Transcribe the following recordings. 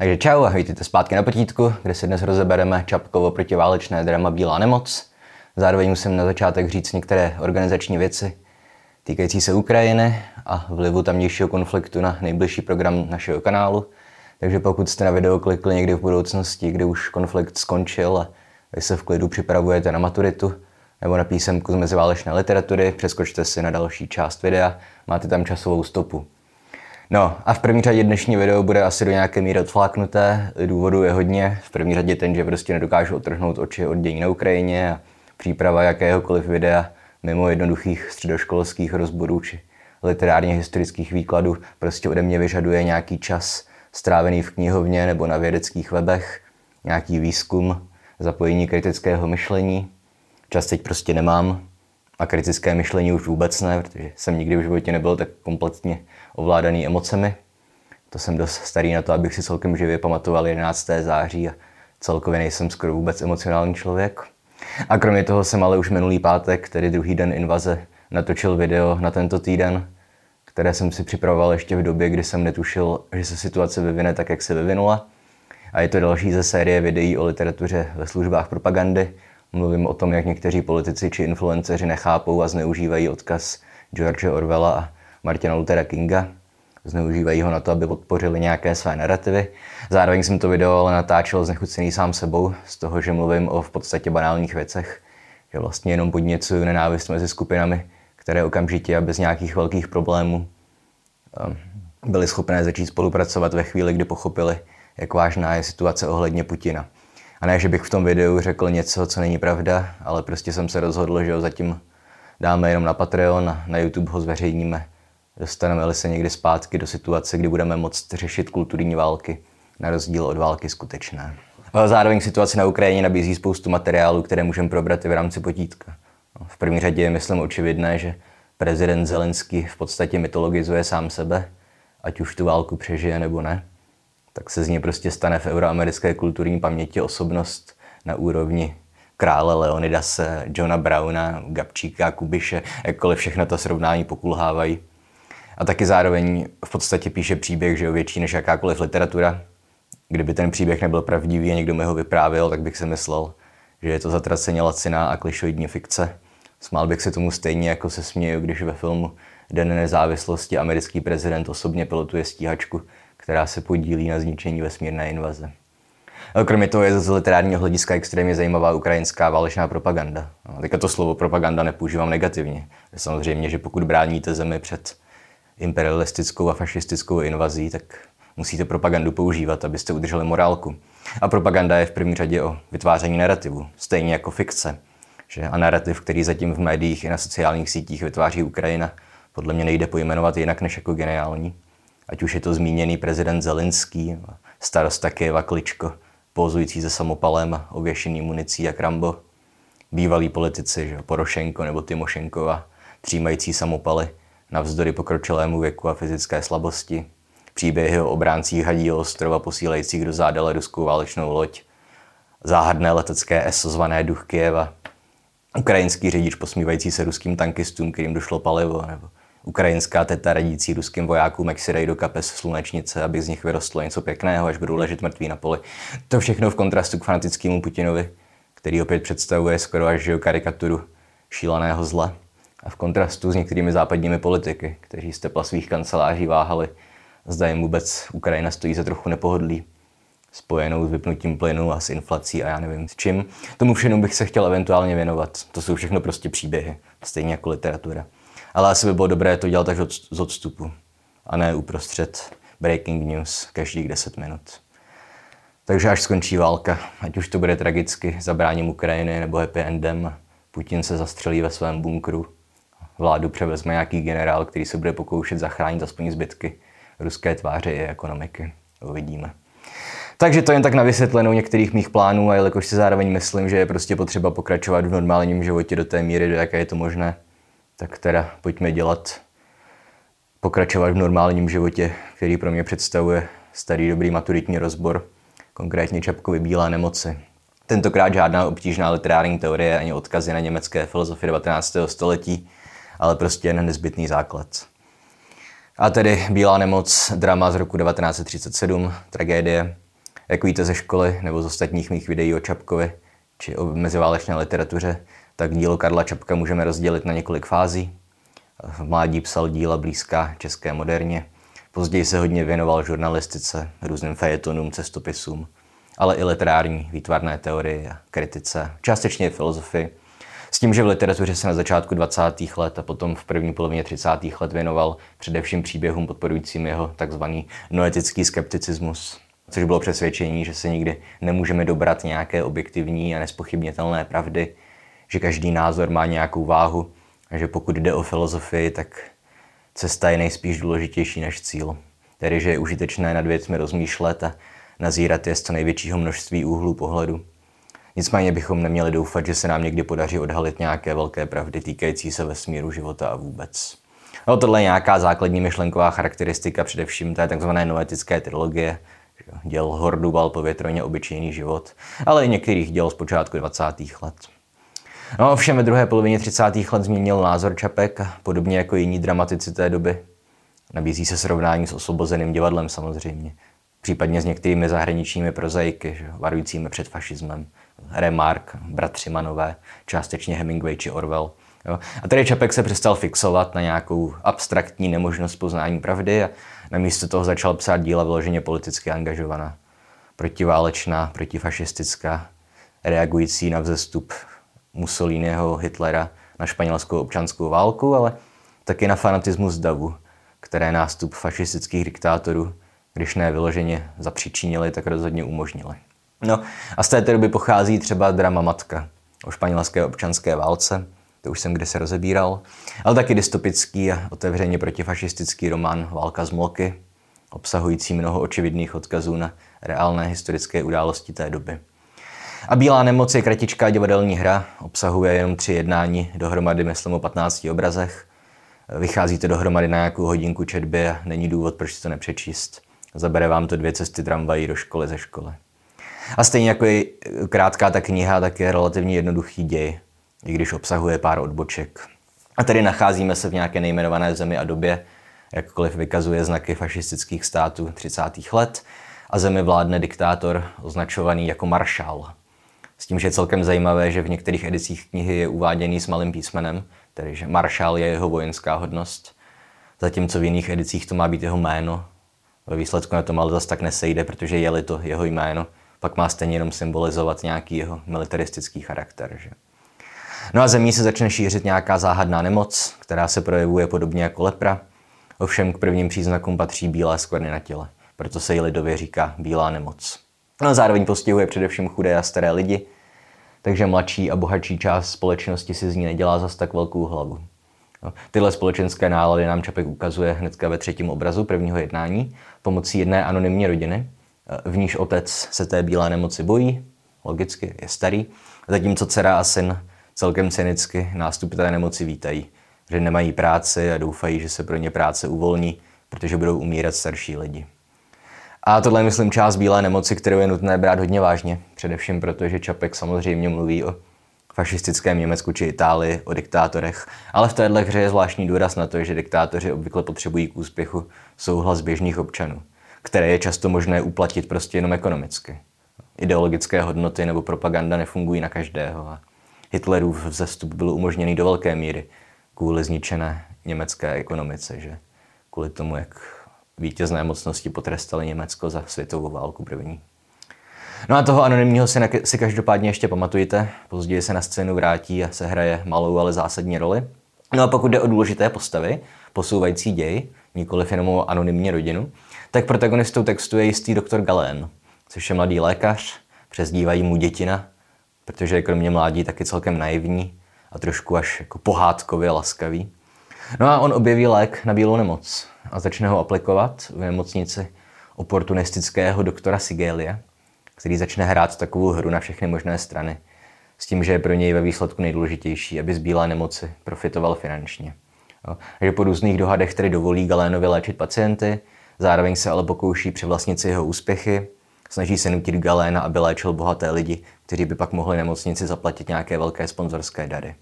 Takže čau a vítejte zpátky na potítku, kde si dnes rozebereme Čapkovo protiválečné drama Bílá nemoc. Zároveň musím na začátek říct některé organizační věci týkající se Ukrajiny a vlivu tamnějšího konfliktu na nejbližší program našeho kanálu. Takže pokud jste na video klikli někdy v budoucnosti, kdy už konflikt skončil a vy se v klidu připravujete na maturitu nebo na písemku z meziválečné literatury, přeskočte si na další část videa, máte tam časovou stopu. No a v první řadě dnešní video bude asi do nějaké míry odfláknuté. Důvodu je hodně. V první řadě ten, že prostě nedokážu otrhnout oči od dění na Ukrajině a příprava jakéhokoliv videa mimo jednoduchých středoškolských rozborů či literárně historických výkladů prostě ode mě vyžaduje nějaký čas strávený v knihovně nebo na vědeckých webech, nějaký výzkum, zapojení kritického myšlení. Čas teď prostě nemám a kritické myšlení už vůbec ne, protože jsem nikdy v životě nebyl tak kompletně ovládaný emocemi. To jsem dost starý na to, abych si celkem živě pamatoval 11. září a celkově nejsem skoro vůbec emocionální člověk. A kromě toho jsem ale už minulý pátek, tedy druhý den invaze, natočil video na tento týden, které jsem si připravoval ještě v době, kdy jsem netušil, že se situace vyvine tak, jak se vyvinula. A je to další ze série videí o literatuře ve službách propagandy. Mluvím o tom, jak někteří politici či influenceři nechápou a zneužívají odkaz George Orwella a Martina Luthera Kinga. Zneužívají ho na to, aby podpořili nějaké své narrativy. Zároveň jsem to video ale natáčel znechucený sám sebou, z toho, že mluvím o v podstatě banálních věcech, že vlastně jenom podněcuju nenávist mezi skupinami, které okamžitě a bez nějakých velkých problémů ehm, byly schopné začít spolupracovat ve chvíli, kdy pochopili, jak vážná je situace ohledně Putina. A ne, že bych v tom videu řekl něco, co není pravda, ale prostě jsem se rozhodl, že ho zatím dáme jenom na Patreon a na YouTube ho zveřejníme. Dostaneme-li se někdy zpátky do situace, kdy budeme moct řešit kulturní války, na rozdíl od války skutečné. Zároveň situace na Ukrajině nabízí spoustu materiálů, které můžeme probrat i v rámci potítka. V první řadě je, myslím, očividné, že prezident Zelenský v podstatě mytologizuje sám sebe, ať už tu válku přežije nebo ne. Tak se z něj prostě stane v euroamerické kulturní paměti osobnost na úrovni krále Leonidase, Johna Browna, Gabčíka, Kubiše, jakkoliv všechno to srovnání pokulhávají. A taky zároveň v podstatě píše příběh, že je větší než jakákoliv literatura. Kdyby ten příběh nebyl pravdivý a někdo mi ho vyprávěl, tak bych si myslel, že je to zatraceně laciná a klišoidní fikce. Smál bych se tomu stejně, jako se směju, když ve filmu Den nezávislosti americký prezident osobně pilotuje stíhačku, která se podílí na zničení vesmírné invaze. Kromě toho je z literárního hlediska extrémně zajímavá ukrajinská válečná propaganda. No, teďka to slovo propaganda nepoužívám negativně. Samozřejmě, že pokud bráníte zemi před imperialistickou a fašistickou invazí, tak musíte propagandu používat, abyste udrželi morálku. A propaganda je v první řadě o vytváření narrativu, stejně jako fikce. Že a narrativ, který zatím v médiích i na sociálních sítích vytváří Ukrajina, podle mě nejde pojmenovat jinak než jako geniální. Ať už je to zmíněný prezident Zelinský, starosta Kyjeva Kličko, pozující se samopalem, ověšený municí jak Rambo, bývalí politici, že Porošenko nebo Timošenkova, přijímající samopaly navzdory pokročilému věku a fyzické slabosti, příběhy o obráncích Hadího ostrova posílajících do zádele ruskou válečnou loď, záhadné letecké ESO zvané Duch Kijeva, ukrajinský řidič posmívající se ruským tankistům, kterým došlo palivo, nebo Ukrajinská teta radící ruským vojákům, jak si dají do kapes slunečnice, aby z nich vyrostlo něco pěkného, až budou ležet mrtví na poli. To všechno v kontrastu k fanatickému Putinovi, který opět představuje skoro až karikaturu šíleného zla. A v kontrastu s některými západními politiky, kteří z tepla svých kanceláří váhali, zda jim vůbec Ukrajina stojí za trochu nepohodlí, spojenou s vypnutím plynu a s inflací a já nevím s čím. Tomu všemu bych se chtěl eventuálně věnovat. To jsou všechno prostě příběhy, stejně jako literatura. Ale asi by bylo dobré to dělat až z odstupu a ne uprostřed breaking news každých 10 minut. Takže až skončí válka, ať už to bude tragicky zabráním Ukrajiny nebo happy endem, Putin se zastřelí ve svém bunkru, vládu převezme nějaký generál, který se bude pokoušet zachránit aspoň zbytky ruské tváře i ekonomiky. Uvidíme. Takže to jen tak na vysvětlenou některých mých plánů a jelikož si zároveň myslím, že je prostě potřeba pokračovat v normálním životě do té míry, do jaké je to možné, tak teda pojďme dělat, pokračovat v normálním životě, který pro mě představuje starý dobrý maturitní rozbor, konkrétně Čapkovi Bílé nemoci. Tentokrát žádná obtížná literární teorie ani odkazy na německé filozofie 19. století, ale prostě jen nezbytný základ. A tedy Bílá nemoc, drama z roku 1937, tragédie, Jak víte ze školy nebo z ostatních mých videí o Čapkovi či o meziválečné literatuře, tak dílo Karla Čapka můžeme rozdělit na několik fází. V mládí psal díla blízká české moderně, později se hodně věnoval žurnalistice, různým fejetonům, cestopisům, ale i literární výtvarné teorie a kritice, částečně filozofii. Tím, že v literatuře se na začátku 20. let a potom v první polovině 30. let věnoval především příběhům podporujícím jeho takzvaný noetický skepticismus, což bylo přesvědčení, že se nikdy nemůžeme dobrat nějaké objektivní a nespochybnitelné pravdy, že každý názor má nějakou váhu a že pokud jde o filozofii, tak cesta je nejspíš důležitější než cíl. Tedy, že je užitečné nad věcmi rozmýšlet a nazírat je z co největšího množství úhlů pohledu. Nicméně bychom neměli doufat, že se nám někdy podaří odhalit nějaké velké pravdy týkající se vesmíru, života a vůbec. No, tohle je nějaká základní myšlenková charakteristika především té tzv. noetické trilogie, děl Horduval povětroně obyčejný život, ale i některých děl z počátku 20. let. No ovšem ve druhé polovině 30. let změnil názor Čapek, podobně jako jiní dramatici té doby. Nabízí se srovnání s osobozeným divadlem samozřejmě, případně s některými zahraničními prozaiky, varujícími před fašismem. Remark, bratři Manové, částečně Hemingway či Orwell. Jo. A tady Čapek se přestal fixovat na nějakou abstraktní nemožnost poznání pravdy a namísto toho začal psát díla vyloženě politicky angažovaná. Protiválečná, protifašistická, reagující na vzestup Mussoliniho, Hitlera, na španělskou občanskou válku, ale taky na fanatismus davu, které nástup fašistických diktátorů, když ne vyloženě zapříčinili, tak rozhodně umožnili. No a z té doby pochází třeba drama Matka o španělské občanské válce, to už jsem kde se rozebíral, ale taky dystopický a otevřeně protifašistický román Válka z Molky, obsahující mnoho očividných odkazů na reálné historické události té doby. A Bílá nemoc je kratičká divadelní hra, obsahuje jenom tři jednání, dohromady myslím o 15 obrazech. Vychází to dohromady na nějakou hodinku četby a není důvod, proč si to nepřečíst. Zabere vám to dvě cesty tramvají do školy ze školy. A stejně jako je krátká ta kniha, tak je relativně jednoduchý děj, i když obsahuje pár odboček. A tady nacházíme se v nějaké nejmenované zemi a době, jakkoliv vykazuje znaky fašistických států 30. let, a zemi vládne diktátor označovaný jako maršál. S tím, že je celkem zajímavé, že v některých edicích knihy je uváděný s malým písmenem, tedy že maršál je jeho vojenská hodnost, zatímco v jiných edicích to má být jeho jméno. Ve výsledku na to ale zase tak nesejde, protože je-li to jeho jméno, pak má stejně jenom symbolizovat nějaký jeho militaristický charakter. Že? No a zemí se začne šířit nějaká záhadná nemoc, která se projevuje podobně jako lepra. Ovšem k prvním příznakům patří bílé skvrny na těle, proto se jí lidově říká bílá nemoc. No a zároveň postihuje především chudé a staré lidi, takže mladší a bohatší část společnosti si z ní nedělá zas tak velkou hlavu. No, tyhle společenské nálady nám Čapek ukazuje hnedka ve třetím obrazu prvního jednání pomocí jedné anonymní rodiny, v níž otec se té bílé nemoci bojí, logicky je starý, zatímco dcera a syn celkem cynicky nástup té nemoci vítají, že nemají práci a doufají, že se pro ně práce uvolní, protože budou umírat starší lidi. A tohle je, myslím, část bílé nemoci, kterou je nutné brát hodně vážně. Především proto, že Čapek samozřejmě mluví o fašistickém Německu či Itálii, o diktátorech. Ale v téhle hře je zvláštní důraz na to, že diktátoři obvykle potřebují k úspěchu souhlas běžných občanů, které je často možné uplatit prostě jenom ekonomicky. Ideologické hodnoty nebo propaganda nefungují na každého a Hitlerův vzestup byl umožněný do velké míry kvůli zničené německé ekonomice, že kvůli tomu, jak vítězné mocnosti potrestali Německo za světovou válku první. No a toho anonymního si, si každopádně ještě pamatujte, později se na scénu vrátí a se hraje malou, ale zásadní roli. No a pokud jde o důležité postavy, posouvající děj, nikoliv jenom o anonymní rodinu, tak protagonistou textu je jistý doktor Galén, což je mladý lékař, přezdívají mu dětina, protože je kromě mládí taky celkem naivní a trošku až jako pohádkově laskavý. No a on objeví lék na bílou nemoc a začne ho aplikovat v nemocnici oportunistického doktora Sigelia, který začne hrát takovou hru na všechny možné strany, s tím, že je pro něj ve výsledku nejdůležitější, aby z bílé nemoci profitoval finančně. Takže po různých dohadech tedy dovolí Galénovi léčit pacienty, zároveň se ale pokouší přivlastnit si jeho úspěchy, snaží se nutit Galéna, aby léčil bohaté lidi, kteří by pak mohli nemocnici zaplatit nějaké velké sponzorské dary.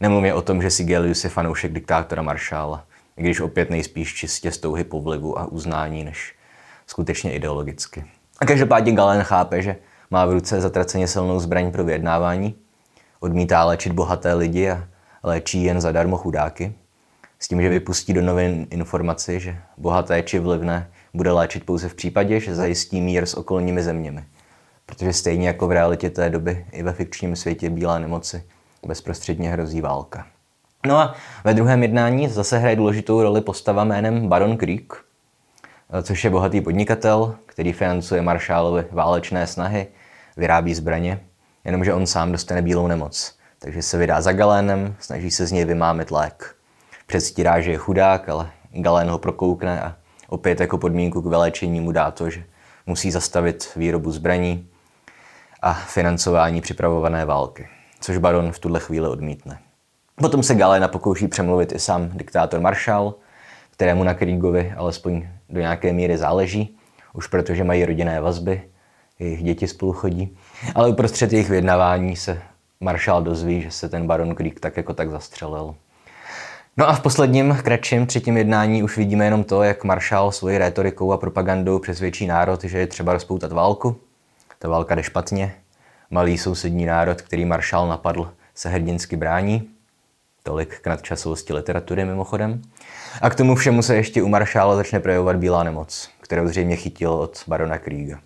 Nemluvím o tom, že Sigelius je fanoušek diktátora Maršála, i když opět nejspíš čistě z touhy po vlivu a uznání, než skutečně ideologicky. A každopádně Galen chápe, že má v ruce zatraceně silnou zbraň pro vyjednávání, odmítá léčit bohaté lidi a léčí jen zadarmo chudáky, s tím, že vypustí do novin informaci, že bohaté či vlivné bude léčit pouze v případě, že zajistí mír s okolními zeměmi. Protože stejně jako v realitě té doby i ve fikčním světě bílé nemoci bezprostředně hrozí válka. No a ve druhém jednání zase hraje důležitou roli postava jménem Baron Creek, což je bohatý podnikatel, který financuje Marshallovy válečné snahy, vyrábí zbraně, jenomže on sám dostane bílou nemoc. Takže se vydá za Galénem, snaží se z něj vymámit lék. Předstírá, že je chudák, ale Galén ho prokoukne a opět jako podmínku k vyléčení mu dá to, že musí zastavit výrobu zbraní a financování připravované války, což baron v tuhle chvíli odmítne. Potom se Galena pokouší přemluvit i sám diktátor Marshall, kterému na Kriegovi alespoň do nějaké míry záleží, už protože mají rodinné vazby, jejich děti spolu chodí. Ale uprostřed jejich vyjednávání se Marshall dozví, že se ten baron Krieg tak jako tak zastřelil. No a v posledním, kratším třetím jednání už vidíme jenom to, jak Marshall svojí rétorikou a propagandou přesvědčí národ, že je třeba rozpoutat válku. Ta válka jde špatně. Malý sousední národ, který Marshall napadl, se hrdinsky brání. Tolik k nadčasovosti literatury mimochodem. A k tomu všemu se ještě u Marshála začne projevovat bílá nemoc, kterou zřejmě chytil od barona Kriega.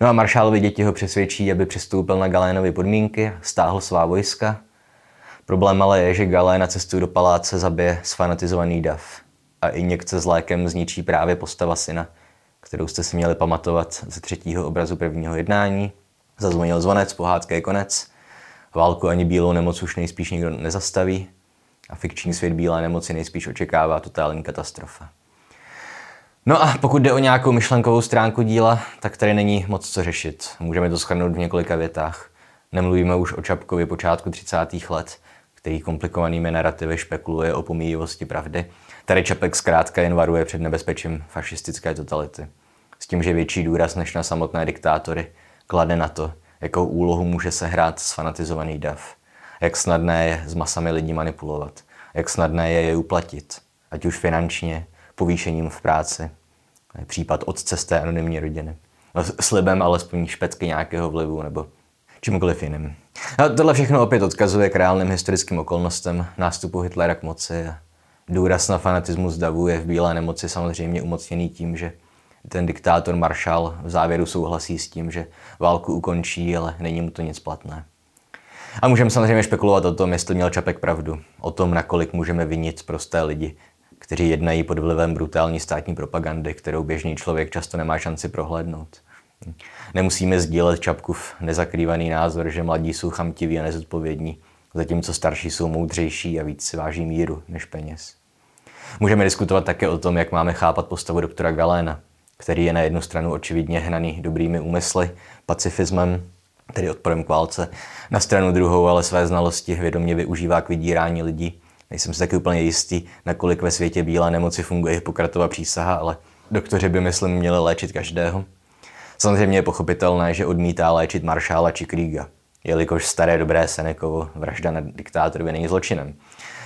No a Marshallovi děti ho přesvědčí, aby přistoupil na Galénovy podmínky, stáhl svá vojska. Problém ale je, že Galé na cestu do paláce zabije sfanatizovaný dav a injekce s lékem zničí právě postava syna, kterou jste si měli pamatovat ze třetího obrazu prvního jednání. Zazvonil zvonec, pohádka je konec. Válku ani bílou nemoc už nejspíš nikdo nezastaví a fikční svět bílé nemoci nejspíš očekává totální katastrofa. No a pokud jde o nějakou myšlenkovou stránku díla, tak tady není moc co řešit. Můžeme to schrnout v několika větách. Nemluvíme už o Čapkovi počátku 30. let, který komplikovanými narrativy špekuluje o pomíjivosti pravdy. Tady Čapek zkrátka jen varuje před nebezpečím fašistické totality. S tím, že větší důraz než na samotné diktátory klade na to, jakou úlohu může sehrát sfanatizovaný dav. Jak snadné je s masami lidí manipulovat. Jak snadné je je uplatit. Ať už finančně, povýšením v práci. Případ otce z té anonymní rodiny. No, slibem alespoň špecky nějakého vlivu nebo čímkoliv jiným. A tohle všechno opět odkazuje k reálným historickým okolnostem nástupu Hitlera k moci. A důraz na fanatismus davu je v bílé nemoci samozřejmě umocněný tím, že ten diktátor Marshall v závěru souhlasí s tím, že válku ukončí, ale není mu to nic platné. A můžeme samozřejmě špekulovat o tom, jestli měl Čapek pravdu, o tom, nakolik můžeme vinit prosté lidi, kteří jednají pod vlivem brutální státní propagandy, kterou běžný člověk často nemá šanci prohlédnout. Nemusíme sdílet Čapkův nezakrývaný názor, že mladí jsou chamtiví a nezodpovědní, zatímco starší jsou moudřejší a víc si váží míru než peněz. Můžeme diskutovat také o tom, jak máme chápat postavu doktora Galéna, který je na jednu stranu očividně hnaný dobrými úmysly, pacifismem, tedy odporem k válce, na stranu druhou ale své znalosti vědomě využívá k vydírání lidí. Nejsem si taky úplně jistý, nakolik ve světě bílé nemoci funguje Hippokratova přísaha, ale doktoři by, myslím, měli léčit každého. Samozřejmě je pochopitelné, že odmítá léčit Maršála či Kriega, jelikož staré dobré Senekovo vražda na diktátorovi není zločinem.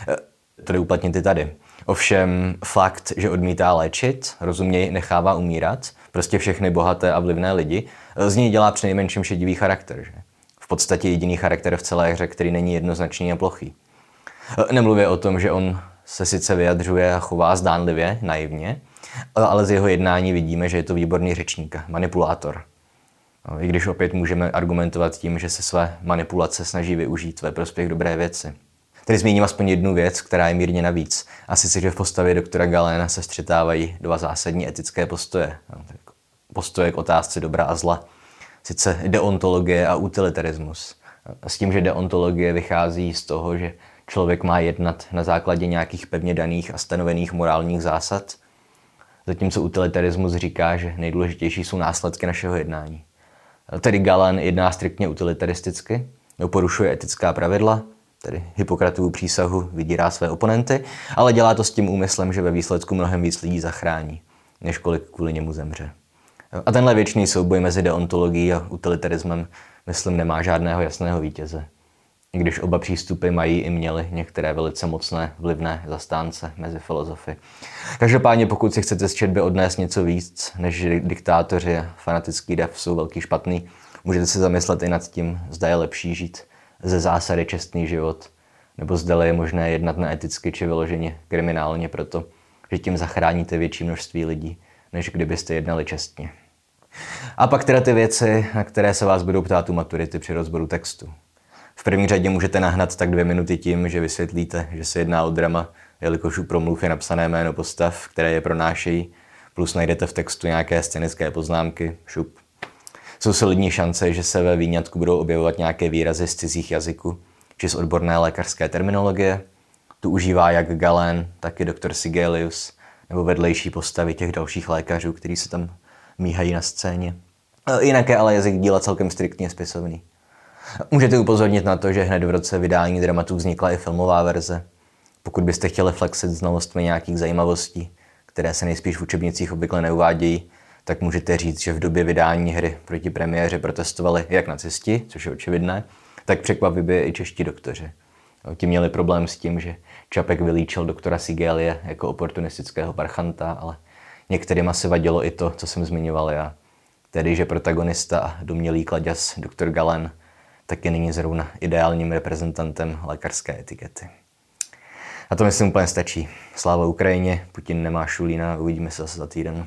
E, to jde uplatnit i tady. Ovšem fakt, že odmítá léčit, rozuměj nechává umírat, prostě všechny bohaté a vlivné lidi, z něj dělá přinejmenším šedivý charakter. Že? V podstatě jediný charakter v celé hře, který není jednoznačný a plochý. Nemluvě o tom, že on se sice vyjadřuje a chová zdánlivě, naivně, ale z jeho jednání vidíme, že je to výborný řečník, manipulátor. No, I když opět můžeme argumentovat tím, že se své manipulace snaží využít ve prospěch dobré věci. Tedy zmíním aspoň jednu věc, která je mírně navíc. A sice, že v postavě doktora Galéna se střetávají dva zásadní etické postoje. No, postoje k otázce dobra a zla. Sice deontologie a utilitarismus. S tím, že deontologie vychází z toho, že člověk má jednat na základě nějakých pevně daných a stanovených morálních zásad, zatímco utilitarismus říká, že nejdůležitější jsou následky našeho jednání. Tedy Galen jedná striktně utilitaristicky, porušuje etická pravidla, tedy Hippokratovu přísahu vydírá své oponenty, ale dělá to s tím úmyslem, že ve výsledku mnohem víc lidí zachrání, než kolik kvůli němu zemře. A tenhle věčný souboj mezi deontologií a utilitarismem, myslím, nemá žádného jasného vítěze. I když oba přístupy mají i měly některé velice mocné vlivné zastánce mezi filozofy. Každopádně, pokud si chcete z četby odnést něco víc, než diktátoři a fanatický dav jsou velký špatný, můžete se zamyslet i nad tím, zda je lepší žít ze zásady čestný život, nebo zda je možné jednat neeticky či vyloženě kriminálně proto, že tím zachráníte větší množství lidí, než kdybyste jednali čestně. A pak teda ty věci, na které se vás budou ptát u maturity při rozboru textu. V první řadě můžete nahnat tak dvě minuty tím, že vysvětlíte, že se jedná o drama, jelikož u promluv je napsané jméno postav, které je pronášejí, plus najdete v textu nějaké scénické poznámky, šup. Jsou solidní šance, že se ve výňatku budou objevovat nějaké výrazy z cizích jazyků, či z odborné lékařské terminologie. Tu užívá jak Galen, tak i doktor Sigelius, nebo vedlejší postavy těch dalších lékařů, kteří se tam míhají na scéně. Jinak je ale jazyk díla celkem striktně spisovný. Můžete upozornit na to, že hned v roce vydání dramatu vznikla i filmová verze. Pokud byste chtěli flexit znalostmi nějakých zajímavostí, které se nejspíš v učebnicích obvykle neuvádějí, tak můžete říct, že v době vydání hry proti premiéře protestovali jak nacisti, což je očividné, tak překvapivě i čeští doktoři. Ti měli problém s tím, že Čapek vylíčil doktora Sigelie jako oportunistického parchanta, ale některým asi vadilo i to, co jsem zmiňoval já. Tedy, že protagonista a domělý kladěz doktor Galen taky není zrovna ideálním reprezentantem lékařské etikety. A to myslím úplně stačí. Sláva Ukrajině, Putin nemá šulína, uvidíme se zase za týden.